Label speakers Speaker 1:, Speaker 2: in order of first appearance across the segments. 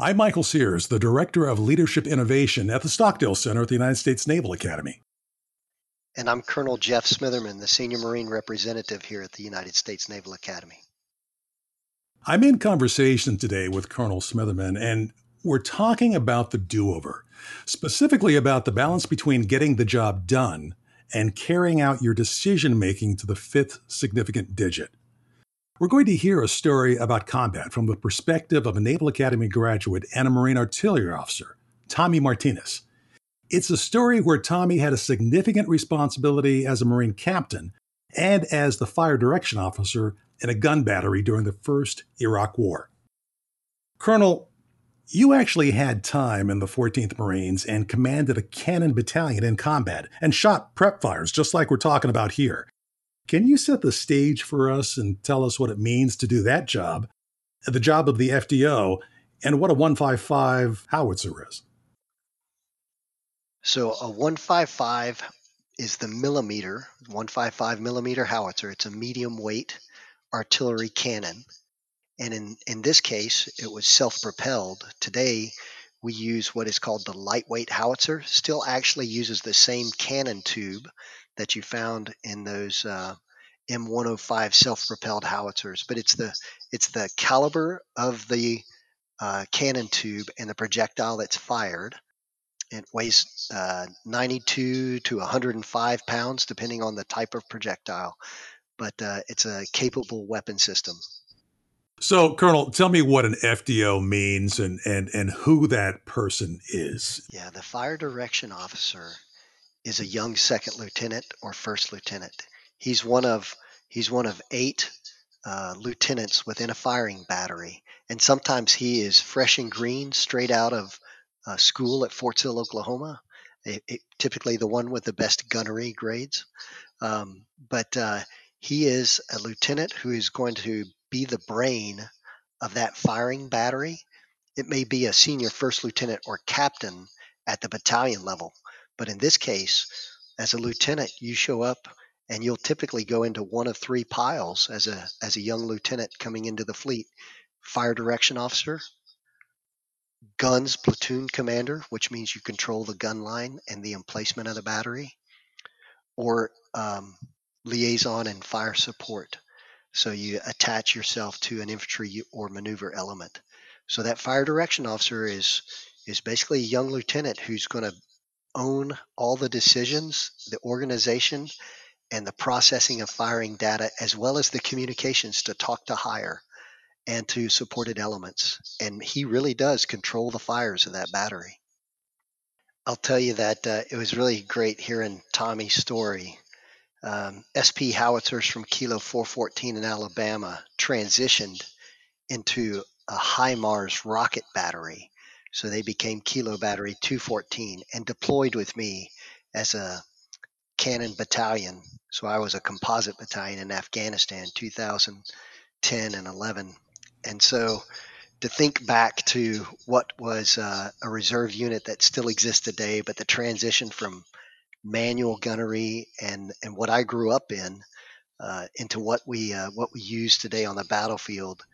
Speaker 1: I'm Michael Sears, the Director of Leadership Innovation at the Stockdale Center at the United States Naval Academy.
Speaker 2: And I'm Colonel Jeff Smitherman, the Senior Marine Representative here at the United States Naval Academy.
Speaker 1: I'm in conversation today with Colonel Smitherman, and we're talking about the do over, specifically about the balance between getting the job done and carrying out your decision making to the fifth significant digit. We're going to hear a story about combat from the perspective of a Naval Academy graduate and a Marine artillery officer, Tommy Martinez. It's a story where Tommy had a significant responsibility as a Marine captain and as the fire direction officer in a gun battery during the first Iraq War. Colonel, you actually had time in the 14th Marines and commanded a cannon battalion in combat and shot prep fires, just like we're talking about here. Can you set the stage for us and tell us what it means to do that job, the job of the FDO, and what a 155 howitzer is?
Speaker 2: So, a 155 is the millimeter, 155 millimeter howitzer. It's a medium weight artillery cannon. And in, in this case, it was self propelled. Today, we use what is called the lightweight howitzer, still actually uses the same cannon tube that you found in those uh, M105 self-propelled howitzers, but it's the it's the caliber of the uh, cannon tube and the projectile that's fired. It weighs uh, 92 to 105 pounds, depending on the type of projectile, but uh, it's a capable weapon system.
Speaker 1: So, Colonel, tell me what an FDO means and, and, and who that person is.
Speaker 2: Yeah, the fire direction officer is a young second lieutenant or first lieutenant. He's one of he's one of eight uh, lieutenants within a firing battery, and sometimes he is fresh and green, straight out of uh, school at Fort Sill, Oklahoma. It, it, typically, the one with the best gunnery grades. Um, but uh, he is a lieutenant who is going to be the brain of that firing battery. It may be a senior first lieutenant or captain at the battalion level, but in this case, as a lieutenant, you show up and you'll typically go into one of three piles as a as a young lieutenant coming into the fleet: fire direction officer, guns platoon commander, which means you control the gun line and the emplacement of the battery, or um, liaison and fire support. So you attach yourself to an infantry or maneuver element. So that fire direction officer is is basically a young lieutenant who's going to own all the decisions, the organization, and the processing of firing data, as well as the communications to talk to higher and to supported elements. And he really does control the fires of that battery. I'll tell you that uh, it was really great hearing Tommy's story. Um, SP howitzers from Kilo 414 in Alabama transitioned into a HIMARS rocket battery. So they became Kilo Battery 214 and deployed with me as a Cannon Battalion. So I was a composite battalion in Afghanistan 2010 and 11. And so to think back to what was uh, a reserve unit that still exists today, but the transition from manual gunnery and, and what I grew up in uh, into what we uh, what we use today on the battlefield,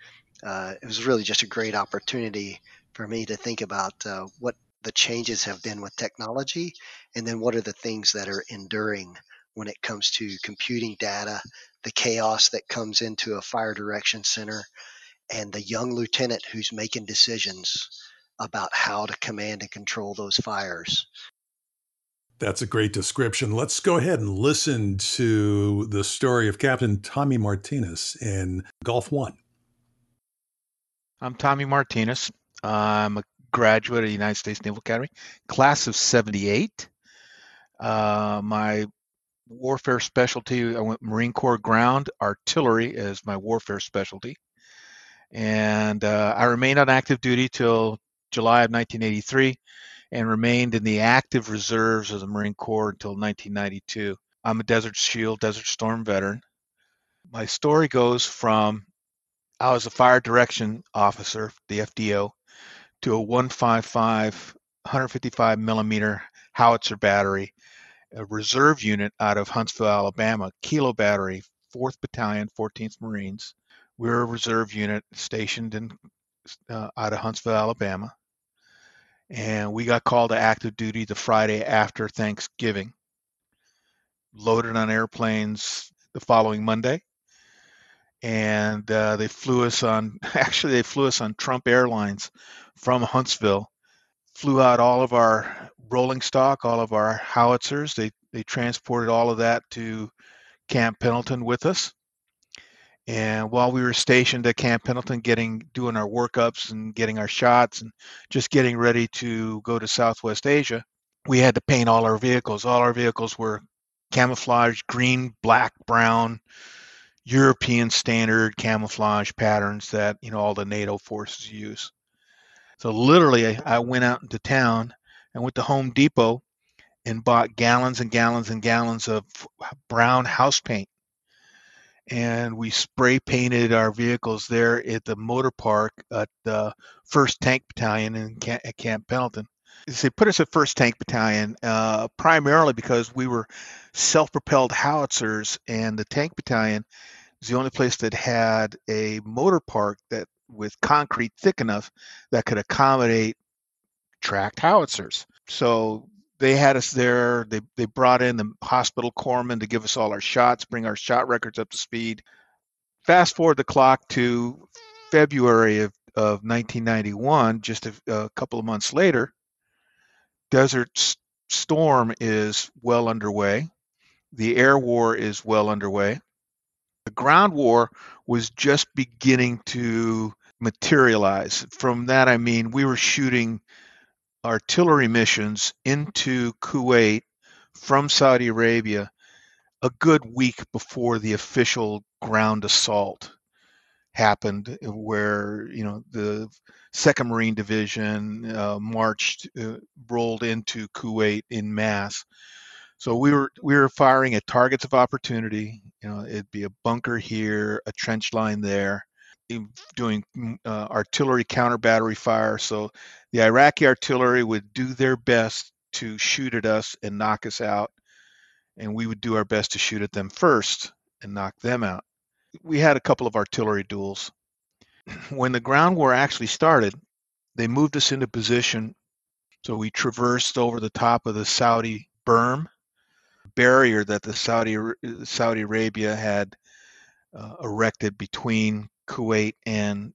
Speaker 2: uh, it was really just a great opportunity for me to think about uh, what the changes have been with technology, and then what are the things that are enduring when it comes to computing data, the chaos that comes into a fire direction center, and the young lieutenant who's making decisions about how to command and control those fires.
Speaker 1: That's a great description. Let's go ahead and listen to the story of Captain Tommy Martinez in Gulf One.
Speaker 3: I'm Tommy Martinez. I'm a graduate of the United States Naval Academy, class of 78. Uh, my warfare specialty, I went Marine Corps ground artillery as my warfare specialty. And uh, I remained on active duty till July of 1983 and remained in the active reserves of the Marine Corps until 1992. I'm a Desert Shield, Desert Storm veteran. My story goes from I was a fire direction officer, the FDO, to a 155 155 millimeter howitzer battery, a reserve unit out of Huntsville, Alabama, Kilo Battery, 4th Battalion, 14th Marines. We're a reserve unit stationed in uh, out of Huntsville, Alabama. And we got called to active duty the Friday after Thanksgiving, loaded on airplanes the following Monday. And uh, they flew us on, actually, they flew us on Trump Airlines from Huntsville, flew out all of our rolling stock, all of our howitzers. They, they transported all of that to Camp Pendleton with us. And while we were stationed at Camp Pendleton, getting doing our workups and getting our shots and just getting ready to go to Southwest Asia, we had to paint all our vehicles. All our vehicles were camouflage, green, black, brown, European standard camouflage patterns that you know all the NATO forces use. So literally, I went out into town and went to Home Depot and bought gallons and gallons and gallons of brown house paint and we spray painted our vehicles there at the motor park at the First Tank Battalion in Camp, at Camp Pendleton. They put us at First Tank Battalion uh, primarily because we were self-propelled howitzers, and the Tank Battalion was the only place that had a motor park that with concrete thick enough that could accommodate tracked howitzers. So they had us there. They they brought in the hospital corpsman to give us all our shots, bring our shot records up to speed. Fast forward the clock to February of, of 1991, just a, a couple of months later. Desert Storm is well underway. The air war is well underway. The ground war was just beginning to materialize. From that, I mean, we were shooting artillery missions into Kuwait from Saudi Arabia a good week before the official ground assault happened, where you know the Second Marine Division uh, marched, uh, rolled into Kuwait in mass. So we were we were firing at targets of opportunity. You know, it'd be a bunker here, a trench line there, doing mm, uh, artillery counter battery fire. So the Iraqi artillery would do their best to shoot at us and knock us out, and we would do our best to shoot at them first and knock them out. We had a couple of artillery duels. When the ground war actually started, they moved us into position. So we traversed over the top of the Saudi berm barrier that the Saudi Saudi Arabia had uh, erected between Kuwait and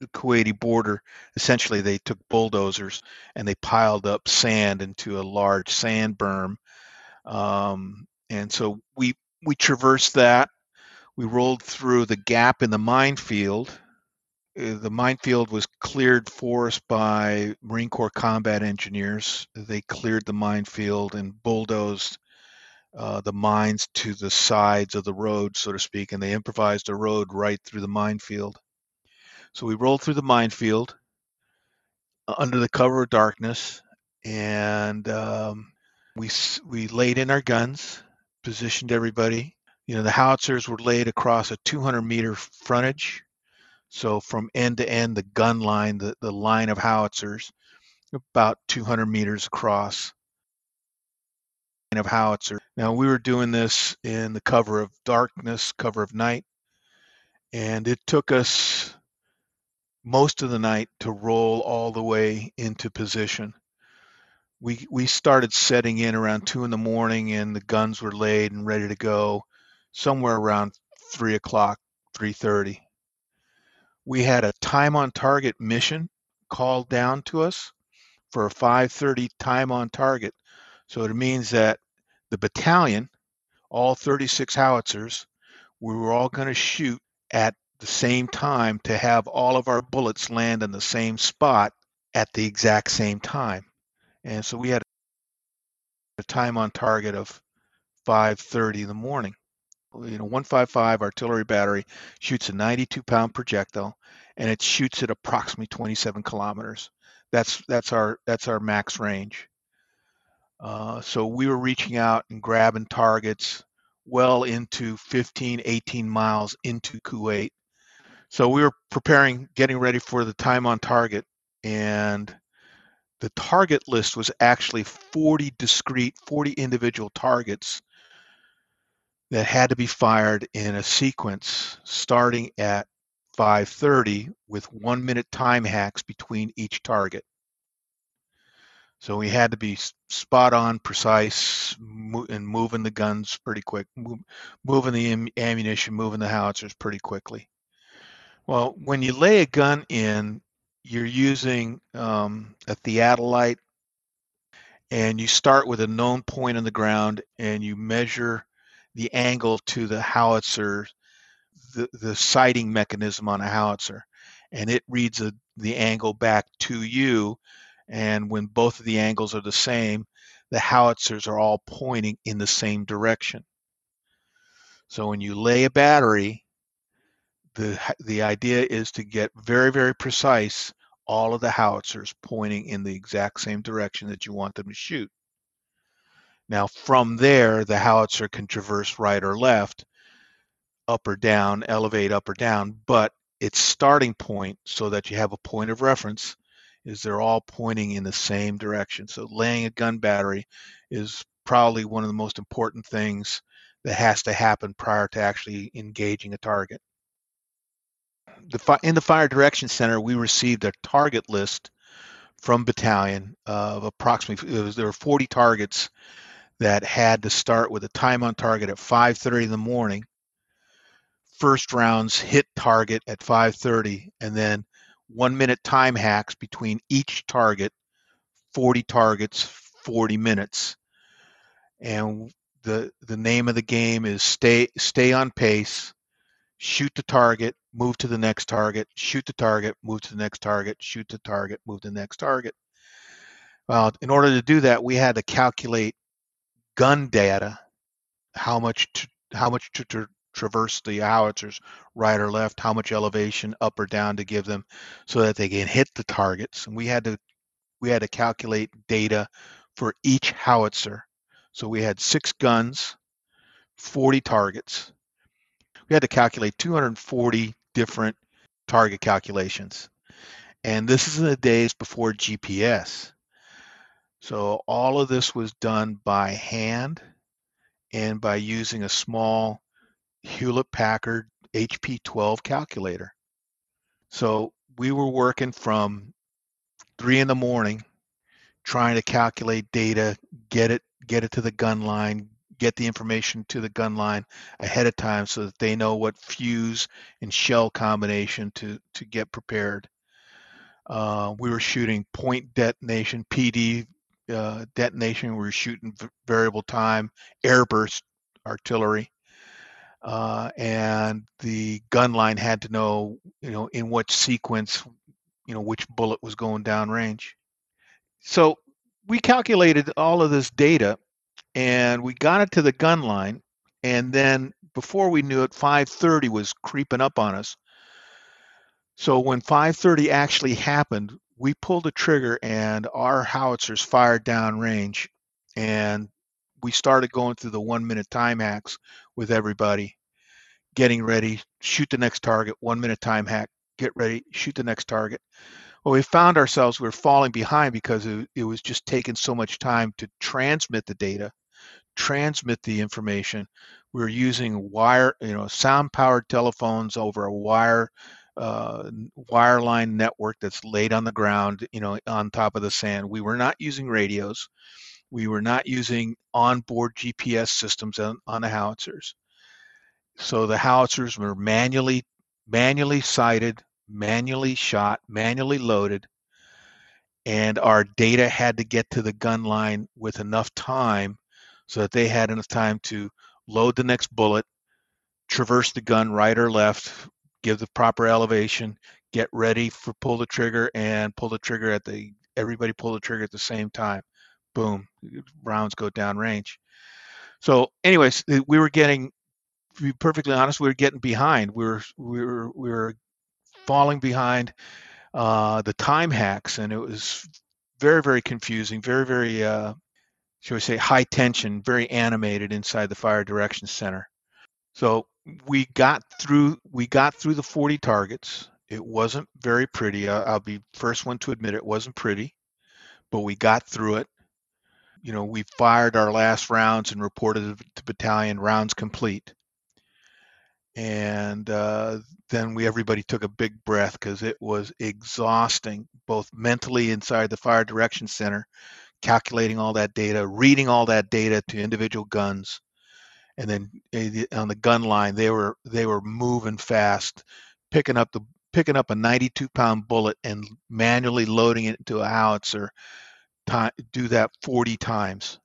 Speaker 3: the Kuwaiti border, essentially they took bulldozers and they piled up sand into a large sand berm. Um, and so we we traversed that. We rolled through the gap in the minefield. Uh, the minefield was cleared for us by Marine Corps combat engineers. They cleared the minefield and bulldozed uh, the mines to the sides of the road, so to speak, and they improvised a road right through the minefield. So we rolled through the minefield under the cover of darkness, and um, we we laid in our guns, positioned everybody. You know, the howitzers were laid across a 200 meter frontage, so from end to end, the gun line, the, the line of howitzers, about 200 meters across of howitzer. Now we were doing this in the cover of darkness, cover of night, and it took us most of the night to roll all the way into position. We we started setting in around two in the morning, and the guns were laid and ready to go somewhere around three o'clock, three thirty. We had a time on target mission called down to us for a 5:30 time on target. So it means that the battalion, all 36 howitzers, we were all going to shoot at the same time to have all of our bullets land in the same spot at the exact same time. And so we had a time on target of 5:30 in the morning. You know, 155 artillery battery shoots a 92 pound projectile, and it shoots at approximately 27 kilometers. That's that's our that's our max range. Uh, so we were reaching out and grabbing targets well into 15, 18 miles into Kuwait so we were preparing, getting ready for the time on target, and the target list was actually 40 discrete, 40 individual targets that had to be fired in a sequence starting at 5:30 with one minute time hacks between each target. So we had to be spot on, precise, and moving the guns pretty quick, moving the ammunition, moving the howitzers pretty quickly. Well, when you lay a gun in, you're using um, a theodolite, and you start with a known point on the ground, and you measure the angle to the howitzer, the, the sighting mechanism on a howitzer, and it reads a, the angle back to you. And when both of the angles are the same, the howitzers are all pointing in the same direction. So when you lay a battery, the the idea is to get very very precise all of the howitzers pointing in the exact same direction that you want them to shoot now from there the howitzer can traverse right or left up or down elevate up or down but its starting point so that you have a point of reference is they're all pointing in the same direction so laying a gun battery is probably one of the most important things that has to happen prior to actually engaging a target the in the Fire Direction Center, we received a target list from battalion of approximately was, there were 40 targets that had to start with a time on target at 5:30 in the morning. First rounds hit target at 5:30, and then one minute time hacks between each target. 40 targets, 40 minutes, and the the name of the game is stay stay on pace shoot the target, move to the next target, shoot the target, move to the next target, shoot the target, move to the next target. Well, in order to do that, we had to calculate gun data, how much to, how much to traverse the howitzers, right or left, how much elevation up or down to give them, so that they can hit the targets. And we had to we had to calculate data for each howitzer. So we had six guns, 40 targets we had to calculate 240 different target calculations. And this is in the days before GPS. So all of this was done by hand and by using a small Hewlett Packard HP 12 calculator. So we were working from three in the morning trying to calculate data, get it, get it to the gun line, get the information to the gun line ahead of time so that they know what fuse and shell combination to to get prepared. Uh, we were shooting point detonation, PD uh, detonation. We were shooting variable time, airburst artillery, uh, and the gun line had to know, you know, in what sequence, you know, which bullet was going down range. So we calculated all of this data and we got it to the gun line and then before we knew it 5:30 was creeping up on us so when 5:30 actually happened we pulled the trigger and our howitzers fired down range and we started going through the 1 minute time hacks with everybody getting ready shoot the next target 1 minute time hack get ready shoot the next target well we found ourselves we were falling behind because it, it was just taking so much time to transmit the data transmit the information. We're using wire, you know, sound powered telephones over a wire uh, wireline network that's laid on the ground, you know, on top of the sand. We were not using radios. We were not using onboard GPS systems on, on the howitzers. So the howitzers were manually manually sighted, manually shot, manually loaded, and our data had to get to the gun line with enough time so that they had enough time to load the next bullet, traverse the gun right or left, give the proper elevation, get ready for pull the trigger, and pull the trigger at the everybody pull the trigger at the same time. Boom, rounds go down range. So, anyways, we were getting, to be perfectly honest, we were getting behind. We were we were we were falling behind uh, the time hacks, and it was very very confusing, very very uh, shall we say, high tension, very animated inside the fire direction center. So we got through we got through the 40 targets. It wasn't very pretty. I'll be first one to admit it wasn't pretty, but we got through it. You know, we fired our last rounds and reported to battalion rounds complete. and uh, then we everybody took a big breath because it was exhausting, both mentally inside the fire direction center, calculating all that data, reading all that data to individual guns, and then eh, on the gun line they were they were moving fast, picking up the picking up a 92 pound bullet and manually loading it into a howitzer. Time, do that 40 times.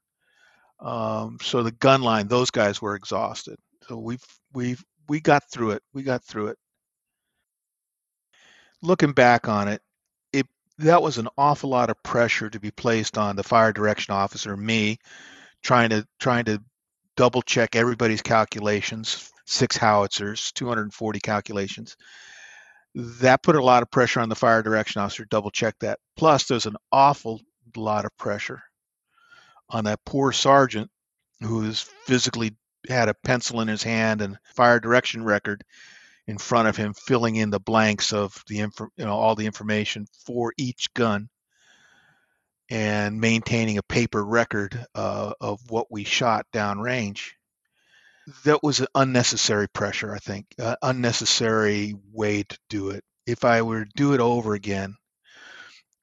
Speaker 3: Um, so the gun line, those guys were exhausted. So we've we've we got through it. We got through it. Looking back on it, it that was an awful lot of pressure to be placed on the fire direction officer, me, trying to trying to double check everybody's calculations, six howitzers, 240 calculations. That put a lot of pressure on the fire direction officer to double check that. Plus, there's an awful lot of pressure on that poor sergeant who is physically had a pencil in his hand and fire direction record in front of him, filling in the blanks of the info, you know, all the information for each gun, and maintaining a paper record uh, of what we shot downrange. That was an unnecessary pressure, I think, uh, unnecessary way to do it. If I were to do it over again,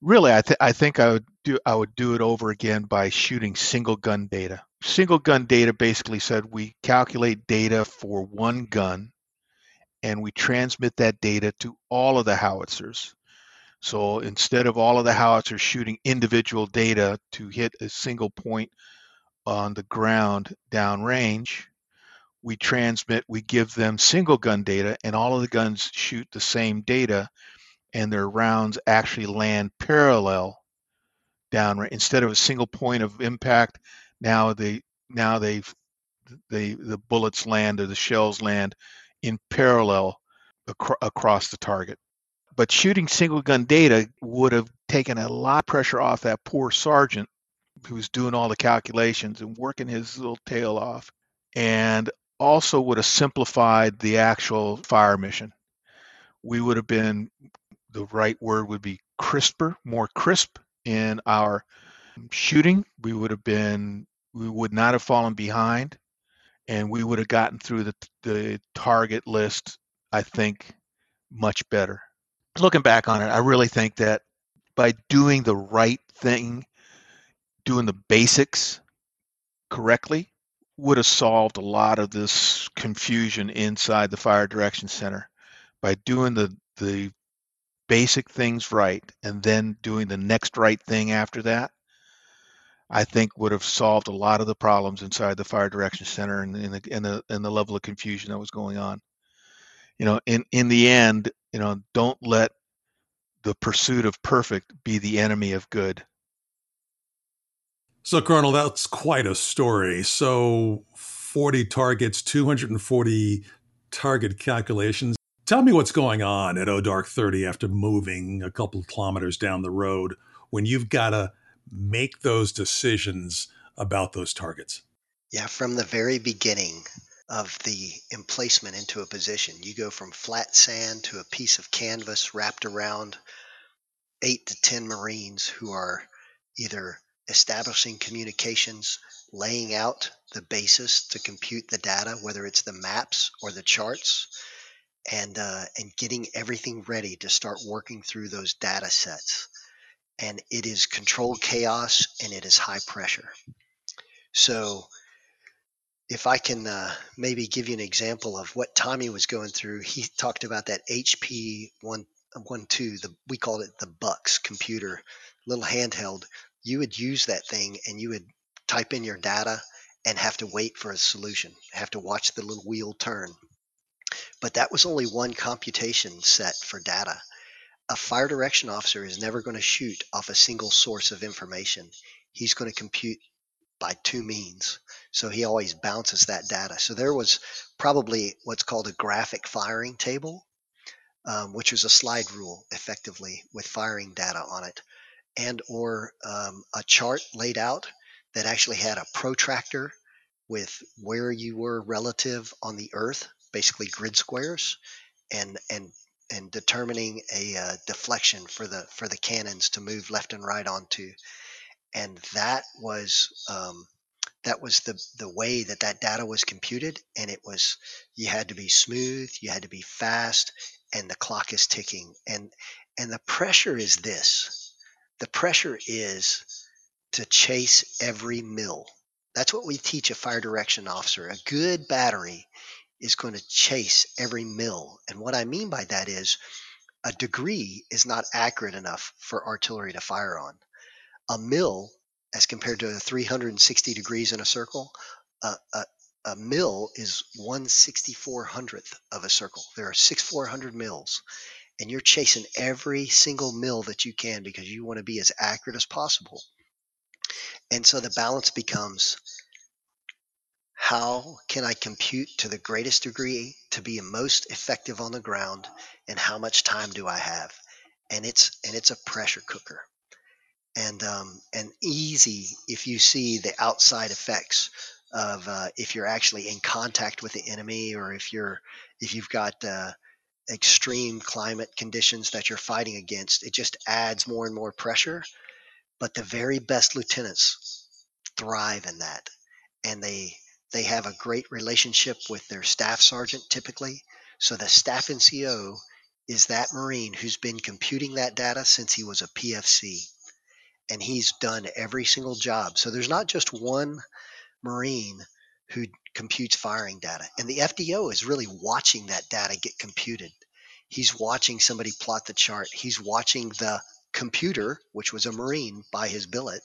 Speaker 3: really, I, th- I think I would do I would do it over again by shooting single gun data single gun data basically said we calculate data for one gun and we transmit that data to all of the howitzers. So instead of all of the howitzers shooting individual data to hit a single point on the ground downrange, we transmit, we give them single gun data, and all of the guns shoot the same data, and their rounds actually land parallel downrange. Instead of a single point of impact, now they now they the bullets land or the shells land in parallel acro- across the target. But shooting single gun data would have taken a lot of pressure off that poor sergeant who was doing all the calculations and working his little tail off, and also would have simplified the actual fire mission. We would have been the right word would be crisper, more crisp in our shooting. We would have been we would not have fallen behind and we would have gotten through the, the target list, I think, much better. Looking back on it, I really think that by doing the right thing, doing the basics correctly, would have solved a lot of this confusion inside the fire direction center. By doing the, the basic things right and then doing the next right thing after that, I think would have solved a lot of the problems inside the fire direction center and, the, and the and the level of confusion that was going on. You know, in in the end, you know, don't let the pursuit of perfect be the enemy of good.
Speaker 1: So, Colonel, that's quite a story. So, 40 targets, 240 target calculations. Tell me what's going on at Dark 30 after moving a couple kilometers down the road when you've got to make those decisions about those targets?
Speaker 2: Yeah, from the very beginning of the emplacement into a position, you go from flat sand to a piece of canvas wrapped around eight to 10 Marines who are either establishing communications, laying out the basis to compute the data, whether it's the maps or the charts, and uh, and getting everything ready to start working through those data sets and it is controlled chaos and it is high pressure. So, if I can uh, maybe give you an example of what Tommy was going through, he talked about that HP one one two. The we called it the BUCS computer, little handheld. You would use that thing and you would type in your data and have to wait for a solution. Have to watch the little wheel turn. But that was only one computation set for data a fire direction officer is never going to shoot off a single source of information. He's going to compute by two means. So he always bounces that data. So there was probably what's called a graphic firing table, um, which was a slide rule effectively with firing data on it, and or um, a chart laid out that actually had a protractor with where you were relative on the earth, basically grid squares, and and and determining a uh, deflection for the for the cannons to move left and right onto, and that was um, that was the the way that that data was computed and it was you had to be smooth you had to be fast and the clock is ticking. And and the pressure is this. The pressure is to chase every mil. That's what we teach a fire direction officer. A good battery is going to chase every mil and what i mean by that is a degree is not accurate enough for artillery to fire on a mil as compared to 360 degrees in a circle, a, a, a mil is 1 6400th of a circle. There are 6 400 mils, and you're chasing every single mil that you can because you want to be as accurate as possible. And so the balance becomes how can I compute to the greatest degree to be most effective on the ground, and how much time do I have? And it's and it's a pressure cooker and um, and easy if you see the outside effects of uh, if you're actually in contact with the enemy or if you're if you've got uh, extreme climate conditions that you're fighting against it just adds more and more pressure but the very best lieutenants thrive in that and they they have a great relationship with their staff sergeant typically so the staff nco is that marine who's been computing that data since he was a pfc and he's done every single job. So there's not just one Marine who computes firing data. And the FDO is really watching that data get computed. He's watching somebody plot the chart. He's watching the computer, which was a Marine by his billet,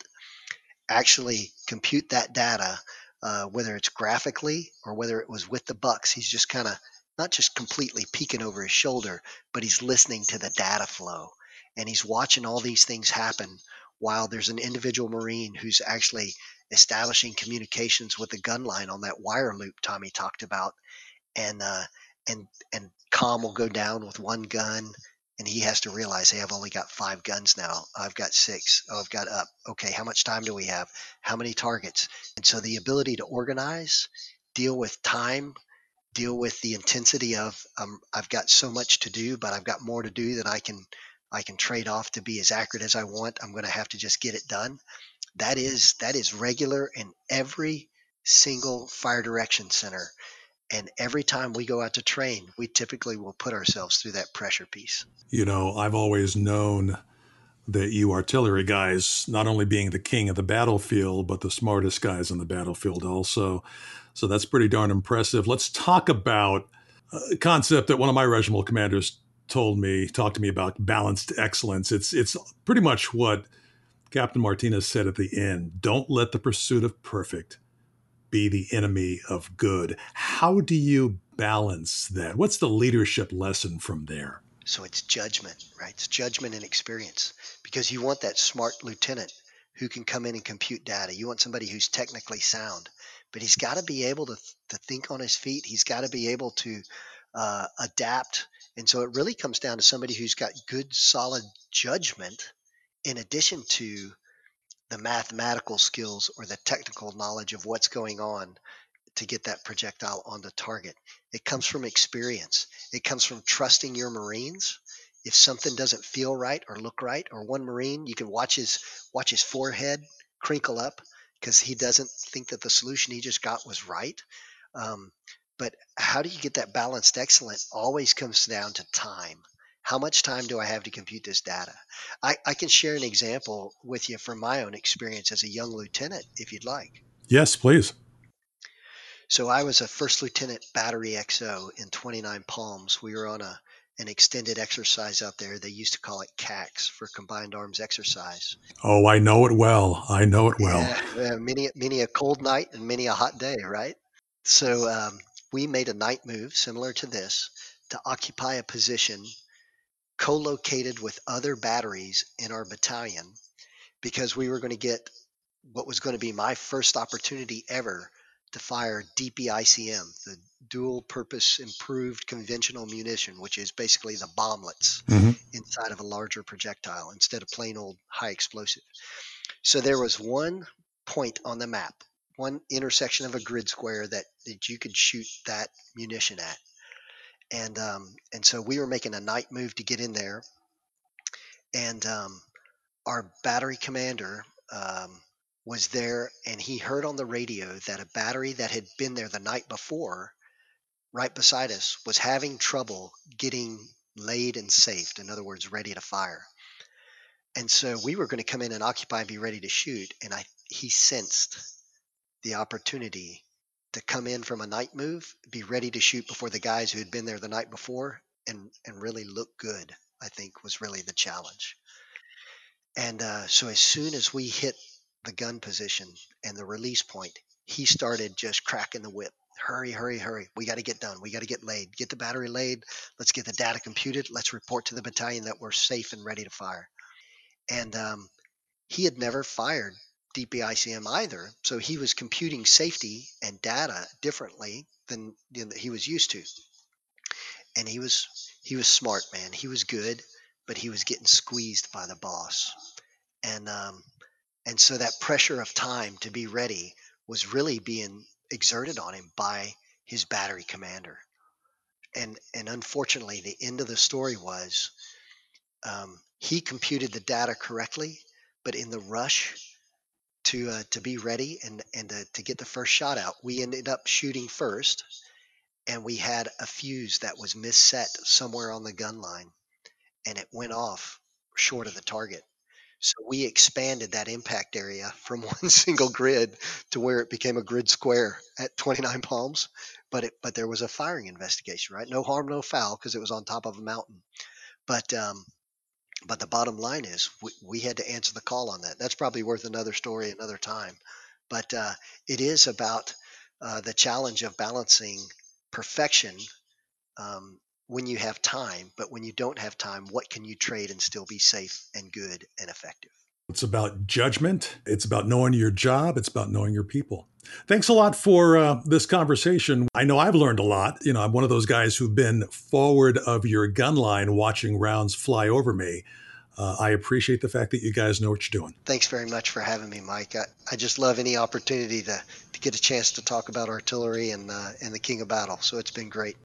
Speaker 2: actually compute that data, uh, whether it's graphically or whether it was with the BUCS. He's just kind of not just completely peeking over his shoulder, but he's listening to the data flow and he's watching all these things happen while there's an individual Marine who's actually establishing communications with the gun line on that wire loop Tommy talked about. And, uh, and, and com will go down with one gun and he has to realize, hey, I've only got five guns now. I've got six. Oh, I've got up. Okay, how much time do we have? How many targets? And so the ability to organize, deal with time, deal with the intensity of um, I've got so much to do, but I've got more to do than I can I can trade off to be as accurate as I want. I'm going to have to just get it done. That is that is regular in every single fire direction center. And every time we go out to train, we typically will put ourselves through that pressure piece.
Speaker 1: You know, I've always known that you artillery guys, not only being the king of the battlefield, but the smartest guys on the battlefield also. So that's pretty darn impressive. Let's talk about a concept that one of my regimental commanders told me, talked to me about balanced excellence. It's it's pretty much what Captain Martinez said at the end. Don't let the pursuit of perfect be the enemy of good. How do you balance that? What's the leadership lesson from there?
Speaker 2: So it's judgment, right? It's judgment and experience because you want that smart lieutenant who can come in and compute data. You want somebody who's technically sound, but he's got to be able to, to think on his feet. He's got to be able to uh, adapt and so it really comes down to somebody who's got good, solid judgment in addition to the mathematical skills or the technical knowledge of what's going on to get that projectile on the target. It comes from experience. It comes from trusting your Marines. If something doesn't feel right or look right, or one Marine, you can watch his watch his forehead crinkle up because he doesn't think that the solution he just got was right. Um, but how do you get that balanced excellent always comes down to time. How much time do I have to compute this data? I, I can share an example with you from my own experience as a young lieutenant, if you'd like.
Speaker 1: Yes, please.
Speaker 2: So I was a first lieutenant battery XO in 29 Palms. We were on a an extended exercise out there. They used to call it CAX for Combined Arms Exercise.
Speaker 1: Oh, I know it well. I know it well.
Speaker 2: Yeah, many many a cold night and many a hot day, right? So um, we made a night move similar to this to occupy a position co-located with other batteries in our battalion because we were going to get what was going to be my first opportunity ever to fire DPICM, the dual purpose improved conventional munition, which is basically the bomblets mm-hmm. inside of a larger projectile instead of plain old high explosive. So there was one point on the map one intersection of a grid square that, that you could shoot that munition at. And um, and so we were making a night move to get in there, and um, our battery commander um, was there and he heard on the radio that a battery that had been there the night before right beside us was having trouble getting laid and safed in other words ready to fire. And so we were going to come in and occupy and be ready to shoot and i he sensed the opportunity to come in from a night move be ready to shoot before the guys who had been there the night before and and really look good i think was really the challenge and uh, so as soon as we hit the gun position and the release point, he started just cracking the whip. Hurry, hurry, hurry. We got to get done. We got to get laid. Get the battery laid. Let's get the data computed. Let's report to the battalion that we're safe and ready to fire. And um, he had never fired DPICM either. So he was computing safety and data differently than, than he was used to. And he was he was smart, man. He was good, but he was getting squeezed by the boss. And um, and so that pressure of time to be ready was really being exerted on him by his battery commander. And and unfortunately, the end of the story was um, he computed the data correctly, but in the rush to uh, to be ready and and to, to get the first shot out, we ended up shooting first, and we had a fuse that was misset somewhere on the gun line, and it went off short of the target. So we expanded that impact area from one single grid to where it became a grid square at 29 palms. But it, but there was a firing investigation, right? No harm, no foul, because it was on top of a mountain. But um, but the bottom line is we, we had to answer the call on that. That's probably worth another story another time. But uh, it is about uh, the challenge of balancing perfection um, when you have time, but when you don't have time, what can you trade and still be safe and good and effective?
Speaker 1: It's about judgment. It's about knowing your job. It's about knowing your people. Thanks a lot for uh, this conversation. I know I've learned a lot. You know, I'm one of those guys who've been forward of your gun line watching rounds fly over me. Uh, I appreciate the fact that you guys know what you're doing.
Speaker 2: Thanks very much for having me, Mike. I, I just love any opportunity to, to get a chance to talk about artillery and, uh, and the king of battle. So it's been great.